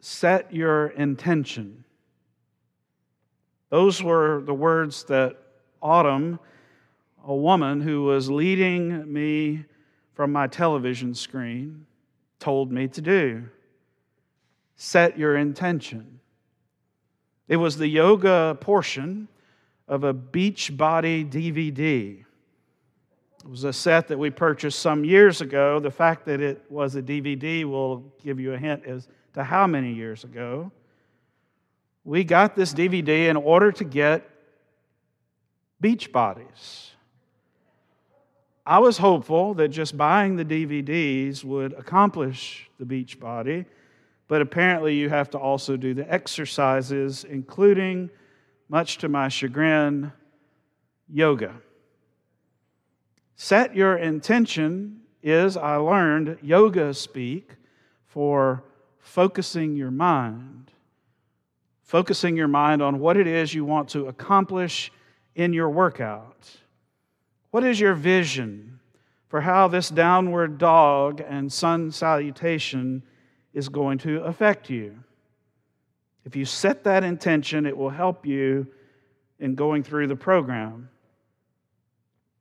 set your intention. Those were the words that Autumn, a woman who was leading me from my television screen, told me to do. Set your intention. It was the yoga portion of a Beachbody DVD. It was a set that we purchased some years ago. The fact that it was a DVD will give you a hint as to how many years ago. We got this DVD in order to get beach bodies. I was hopeful that just buying the DVDs would accomplish the beach body, but apparently you have to also do the exercises, including, much to my chagrin, yoga. Set your intention is, I learned, yoga speak for focusing your mind. Focusing your mind on what it is you want to accomplish in your workout. What is your vision for how this downward dog and sun salutation is going to affect you? If you set that intention, it will help you in going through the program.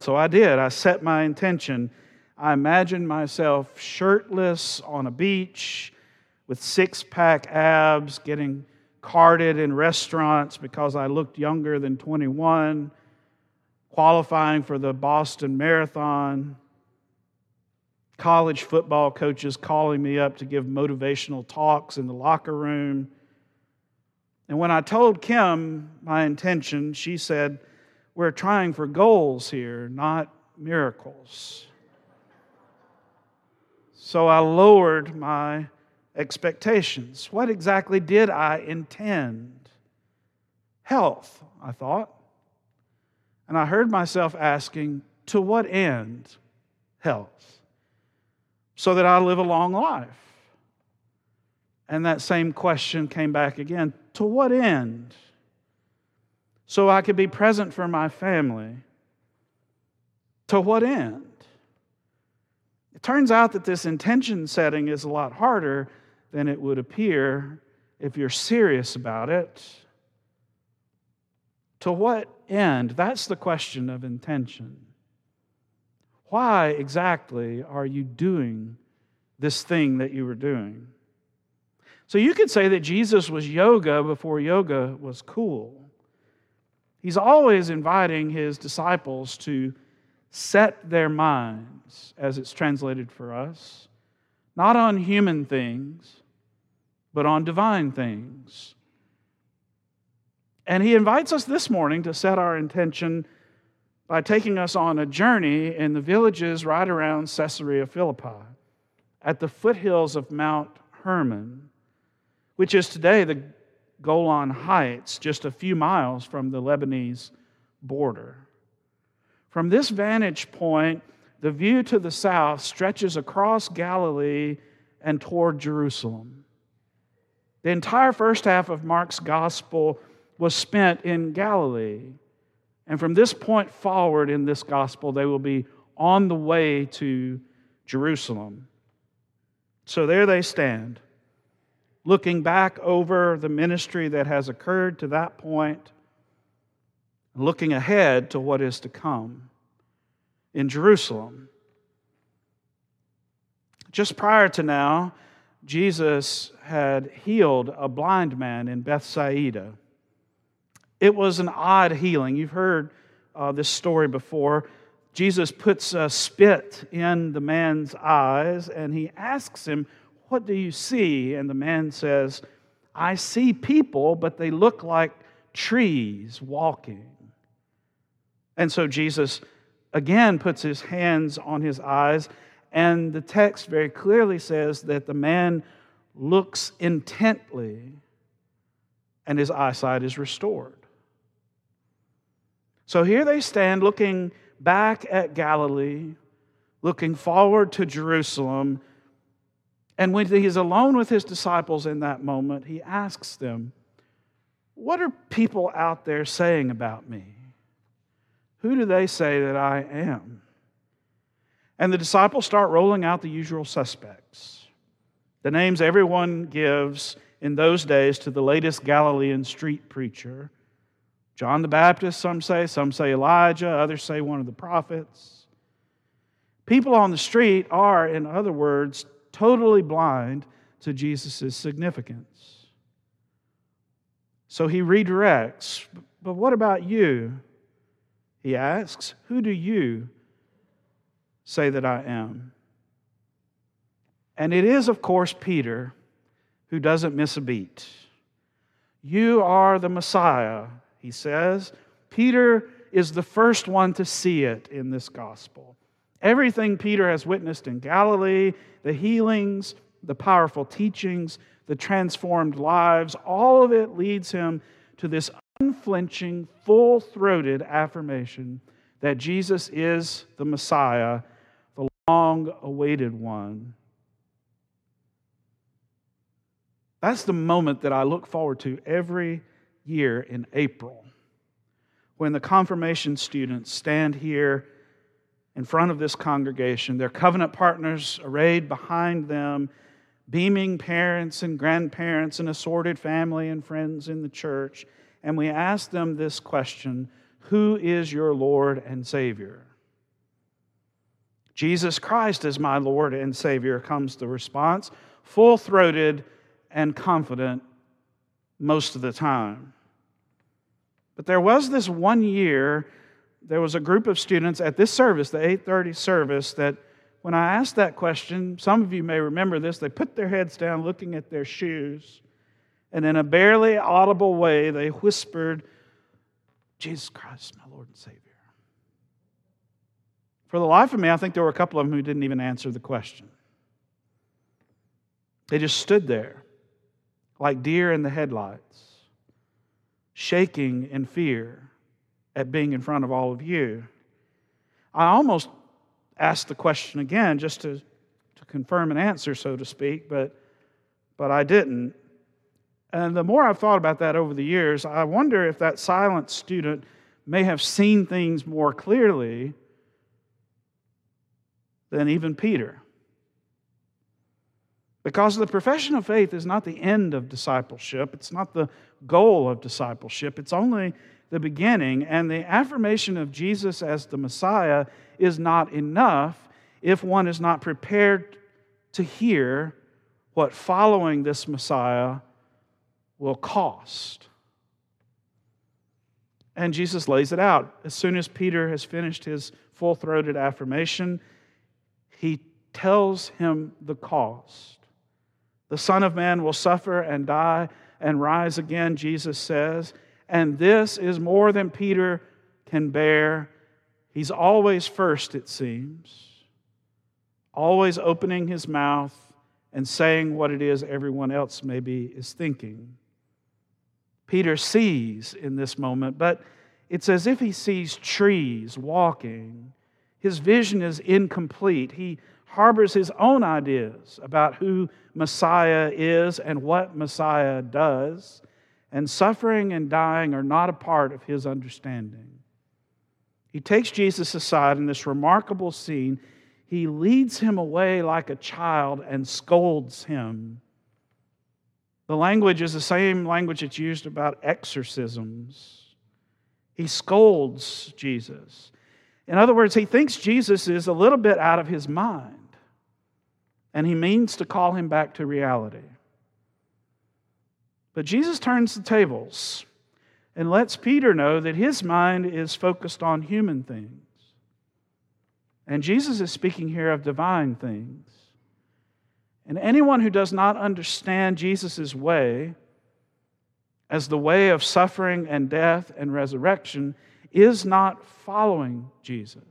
So I did. I set my intention. I imagined myself shirtless on a beach with six pack abs, getting carded in restaurants because I looked younger than 21, qualifying for the Boston Marathon, college football coaches calling me up to give motivational talks in the locker room. And when I told Kim my intention, she said, we're trying for goals here, not miracles. So I lowered my expectations. What exactly did I intend? Health, I thought. And I heard myself asking, to what end health? So that I live a long life. And that same question came back again to what end? So I could be present for my family. To what end? It turns out that this intention setting is a lot harder than it would appear if you're serious about it. To what end? That's the question of intention. Why exactly are you doing this thing that you were doing? So you could say that Jesus was yoga before yoga was cool. He's always inviting his disciples to set their minds, as it's translated for us, not on human things, but on divine things. And he invites us this morning to set our intention by taking us on a journey in the villages right around Caesarea Philippi, at the foothills of Mount Hermon, which is today the Golan Heights, just a few miles from the Lebanese border. From this vantage point, the view to the south stretches across Galilee and toward Jerusalem. The entire first half of Mark's gospel was spent in Galilee. And from this point forward in this gospel, they will be on the way to Jerusalem. So there they stand looking back over the ministry that has occurred to that point, looking ahead to what is to come in Jerusalem. Just prior to now, Jesus had healed a blind man in Bethsaida. It was an odd healing. You've heard uh, this story before. Jesus puts a spit in the man's eyes and he asks him, what do you see? And the man says, I see people, but they look like trees walking. And so Jesus again puts his hands on his eyes, and the text very clearly says that the man looks intently and his eyesight is restored. So here they stand looking back at Galilee, looking forward to Jerusalem, and when he's alone with his disciples in that moment, he asks them, What are people out there saying about me? Who do they say that I am? And the disciples start rolling out the usual suspects. The names everyone gives in those days to the latest Galilean street preacher. John the Baptist, some say, some say Elijah, others say one of the prophets. People on the street are, in other words, totally blind to Jesus' significance. So he redirects. But what about you? He asks, Who do you say that I am? And it is, of course, Peter who doesn't miss a beat. You are the Messiah, he says. Peter is the first one to see it in this gospel. Everything Peter has witnessed in Galilee, the healings, the powerful teachings, the transformed lives, all of it leads him to this unflinching, full throated affirmation that Jesus is the Messiah, the long awaited one. That's the moment that I look forward to every year in April when the confirmation students stand here in front of this congregation, their covenant partners arrayed behind them, beaming parents and grandparents and assorted family and friends in the church, and we ask them this question Who is your Lord and Savior? Jesus Christ is my Lord and Savior, comes the response, full throated and confident most of the time. But there was this one year, there was a group of students at this service, the 830 service, that when I asked that question, some of you may remember this, they put their heads down looking at their shoes, and in a barely audible way, they whispered, Jesus Christ, my Lord and Savior. For the life of me, I think there were a couple of them who didn't even answer the question. They just stood there like deer in the headlights, shaking in fear at being in front of all of you. I almost asked the question again just to, to confirm an answer, so to speak, but, but I didn't. And the more I've thought about that over the years, I wonder if that silent student may have seen things more clearly than even Peter. Because the profession of faith is not the end of discipleship, it's not the goal of discipleship, it's only the beginning. And the affirmation of Jesus as the Messiah is not enough if one is not prepared to hear what following this Messiah will cost. And Jesus lays it out. As soon as Peter has finished his full throated affirmation, he tells him the cost. The Son of Man will suffer and die and rise again, Jesus says. And this is more than Peter can bear. He's always first, it seems, always opening his mouth and saying what it is everyone else maybe is thinking. Peter sees in this moment, but it's as if he sees trees walking. His vision is incomplete. He harbors his own ideas about who Messiah is and what Messiah does, and suffering and dying are not a part of his understanding. He takes Jesus aside in this remarkable scene. He leads him away like a child and scolds him. The language is the same language that's used about exorcisms. He scolds Jesus. In other words, he thinks Jesus is a little bit out of his mind and he means to call him back to reality. But Jesus turns the tables and lets Peter know that his mind is focused on human things. And Jesus is speaking here of divine things. And anyone who does not understand Jesus' way as the way of suffering and death and resurrection is not following Jesus,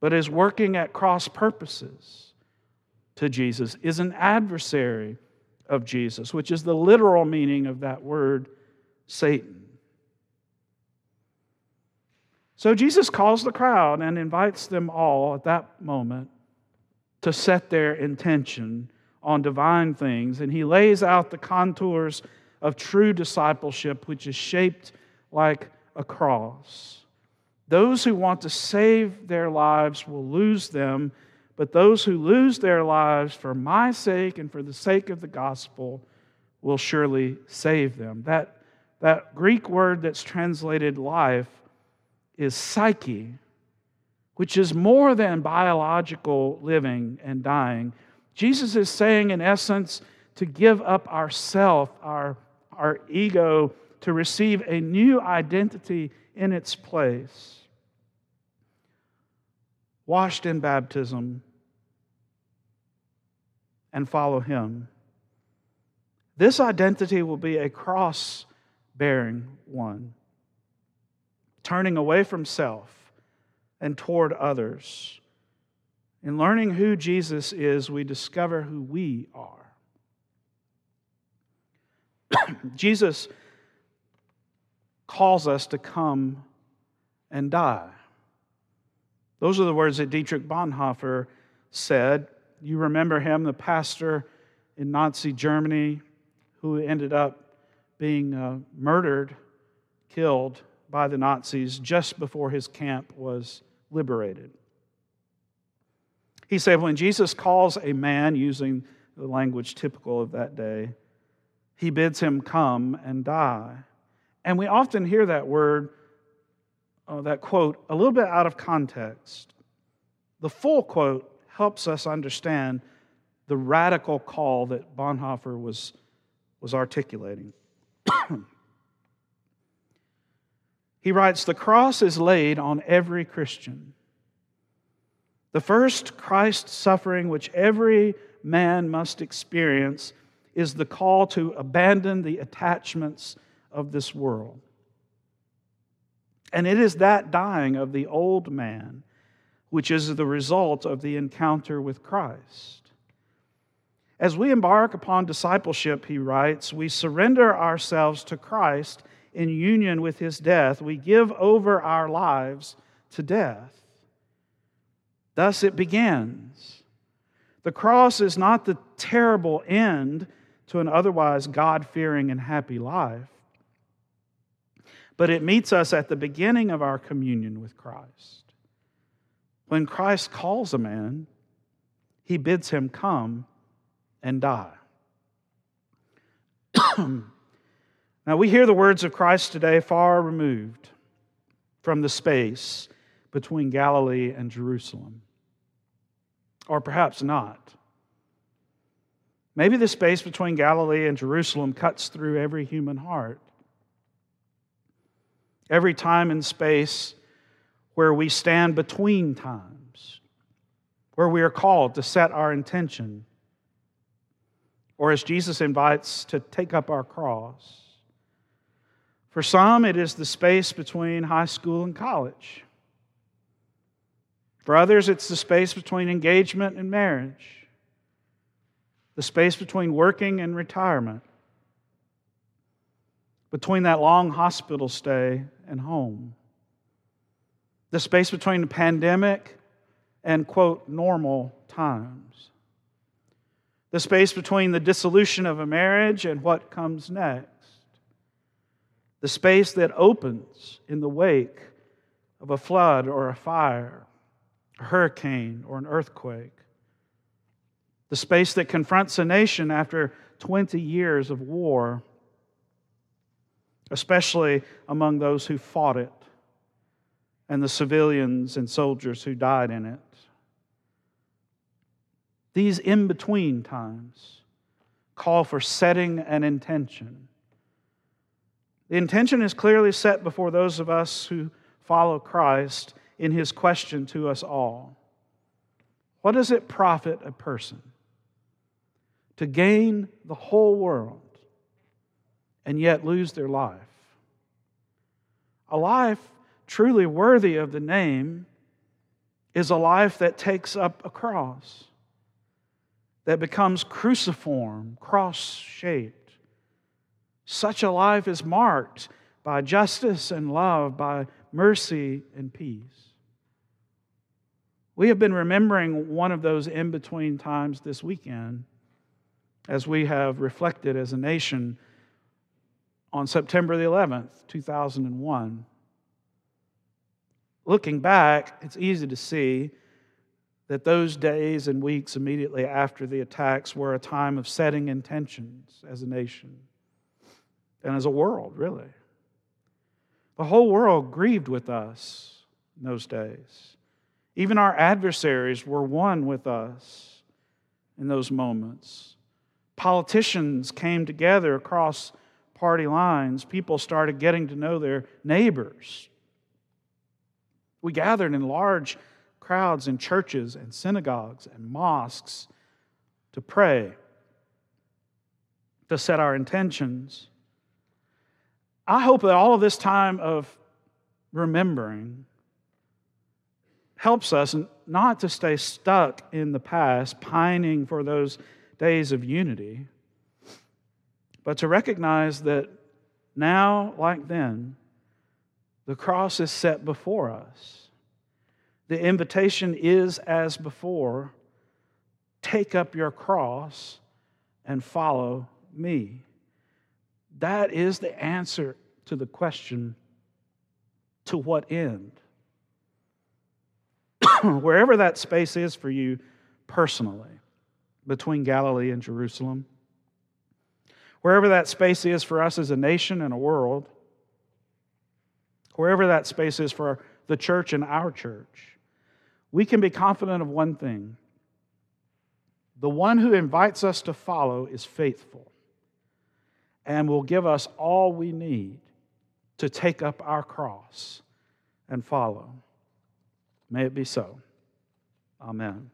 but is working at cross purposes to Jesus, is an adversary of Jesus, which is the literal meaning of that word, Satan. So Jesus calls the crowd and invites them all at that moment to set their intention on divine things. And he lays out the contours of true discipleship, which is shaped like a cross. Those who want to save their lives will lose them but those who lose their lives for my sake and for the sake of the gospel will surely save them. That, that Greek word that's translated life is psyche, which is more than biological living and dying. Jesus is saying, in essence, to give up ourself, our, our ego, to receive a new identity in its place. Washed in baptism and follow Him. This identity will be a cross bearing one, turning away from self and toward others. In learning who Jesus is, we discover who we are. Jesus calls us to come and die. Those are the words that Dietrich Bonhoeffer said. You remember him, the pastor in Nazi Germany who ended up being uh, murdered, killed by the Nazis just before his camp was liberated. He said, when Jesus calls a man, using the language typical of that day, he bids him come and die. And we often hear that word, uh, that quote, a little bit out of context. The full quote helps us understand the radical call that Bonhoeffer was was articulating. he writes The cross is laid on every Christian. The first Christ suffering which every man must experience is the call to abandon the attachments of this world. And it is that dying of the old man which is the result of the encounter with Christ. As we embark upon discipleship, he writes, we surrender ourselves to Christ in union with his death. We give over our lives to death. Thus it begins. The cross is not the terrible end to an otherwise God fearing and happy life, but it meets us at the beginning of our communion with Christ. When Christ calls a man, he bids him come and die. now, we hear the words of Christ today far removed from the space between Galilee and Jerusalem. Or perhaps not. Maybe the space between Galilee and Jerusalem cuts through every human heart. Every time and space where we stand between times, where we are called to set our intention or as Jesus invites, to take up our cross. For some, it is the space between high school and college. For others, it's the space between engagement and marriage, the space between working and retirement, between that long hospital stay and home, the space between the pandemic and, quote, normal times. The space between the dissolution of a marriage and what comes next, the space that opens in the wake of a flood or a fire, a hurricane or an earthquake, the space that confronts a nation after 20 years of war, especially among those who fought it and the civilians and soldiers who died in it these in between times call for setting an intention. The intention is clearly set before those of us who follow Christ in his question to us all What does it profit a person to gain the whole world and yet lose their life? A life truly worthy of the name is a life that takes up a cross that becomes cruciform, cross shaped. Such a life is marked by justice and love, by mercy and peace. We have been remembering one of those in between times this weekend as we have reflected as a nation on September the 11th, 2001. Looking back, it's easy to see that those days and weeks immediately after the attacks were a time of setting intentions as a nation and as a world, really. The whole world grieved with us in those days. Even our adversaries were one with us in those moments. Politicians came together across party lines. People started getting to know their neighbors. We gathered in large crowds in churches and synagogues and mosques to pray, to set our intentions. I hope that all of this time of remembering helps us not to stay stuck in the past, pining for those days of unity, but to recognize that now, like then, the cross is set before us. The invitation is as before take up your cross and follow me. That is the answer to the question to what end? Wherever that space is for you personally, between Galilee and Jerusalem, wherever that space is for us as a nation and a world, wherever that space is for the church and our church, we can be confident of one thing the one who invites us to follow is faithful and will give us all we need to take up our cross and follow. May it be so. Amen.